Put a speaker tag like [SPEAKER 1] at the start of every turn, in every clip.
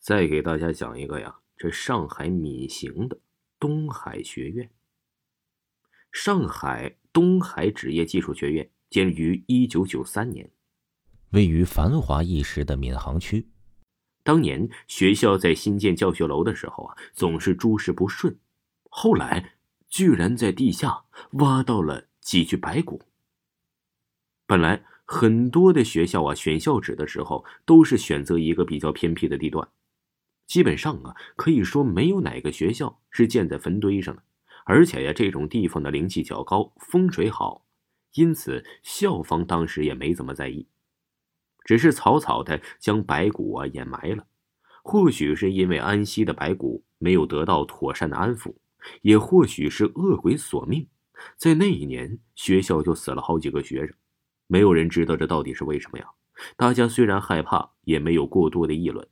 [SPEAKER 1] 再给大家讲一个呀，这上海闵行的东海学院。上海东海职业技术学院建于一九九三年，
[SPEAKER 2] 位于繁华一时的闵行区。
[SPEAKER 1] 当年学校在新建教学楼的时候啊，总是诸事不顺，后来居然在地下挖到了几具白骨。本来很多的学校啊，选校址的时候都是选择一个比较偏僻的地段。基本上啊，可以说没有哪个学校是建在坟堆上的，而且呀，这种地方的灵气较高，风水好，因此校方当时也没怎么在意，只是草草的将白骨啊掩埋了。或许是因为安息的白骨没有得到妥善的安抚，也或许是恶鬼索命，在那一年学校就死了好几个学生，没有人知道这到底是为什么呀。大家虽然害怕，也没有过多的议论。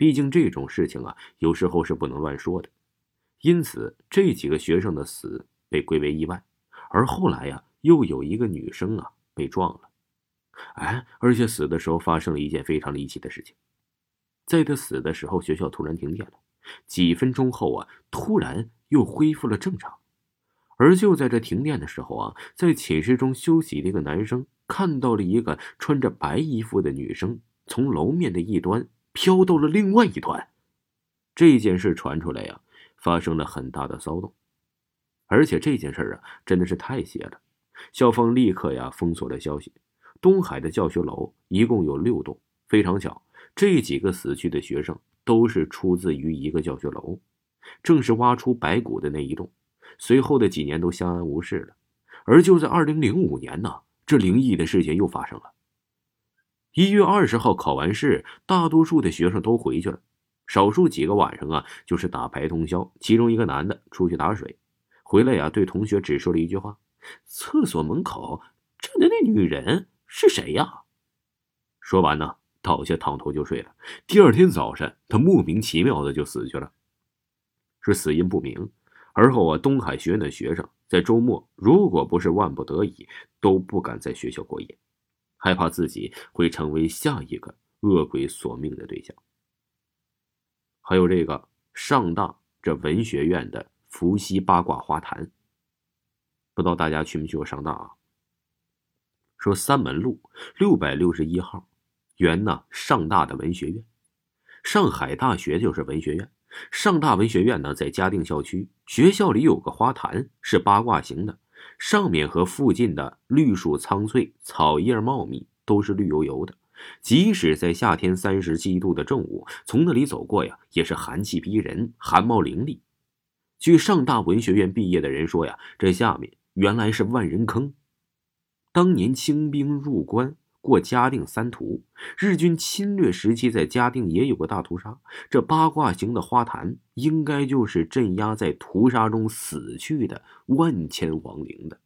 [SPEAKER 1] 毕竟这种事情啊，有时候是不能乱说的，因此这几个学生的死被归为意外。而后来呀，又有一个女生啊被撞了，哎，而且死的时候发生了一件非常离奇的事情，在他死的时候，学校突然停电了，几分钟后啊，突然又恢复了正常。而就在这停电的时候啊，在寝室中休息的一个男生看到了一个穿着白衣服的女生从楼面的一端。飘到了另外一端，这件事传出来呀，发生了很大的骚动，而且这件事啊，真的是太邪了。校方立刻呀封锁了消息。东海的教学楼一共有六栋，非常巧，这几个死去的学生都是出自于一个教学楼，正是挖出白骨的那一栋。随后的几年都相安无事了，而就在二零零五年呢，这灵异的事情又发生了。一月二十号考完试，大多数的学生都回去了，少数几个晚上啊，就是打牌通宵。其中一个男的出去打水，回来呀，对同学只说了一句话：“厕所门口站的那女人是谁呀？”说完呢，倒下躺头就睡了。第二天早上，他莫名其妙的就死去了，是死因不明。而后啊，东海学院的学生在周末，如果不是万不得已，都不敢在学校过夜。害怕自己会成为下一个恶鬼索命的对象。还有这个上大这文学院的伏羲八卦花坛，不知道大家去没去过上大啊？说三门路六百六十一号，原呢上大的文学院，上海大学就是文学院。上大文学院呢在嘉定校区，学校里有个花坛，是八卦形的。上面和附近的绿树苍翠，草叶茂密，都是绿油油的。即使在夏天三十七度的正午，从那里走过呀，也是寒气逼人，寒毛凌厉。据上大文学院毕业的人说呀，这下面原来是万人坑。当年清兵入关过嘉定三屠，日军侵略时期在嘉定也有个大屠杀。这八卦形的花坛，应该就是镇压在屠杀中死去的万千亡灵的。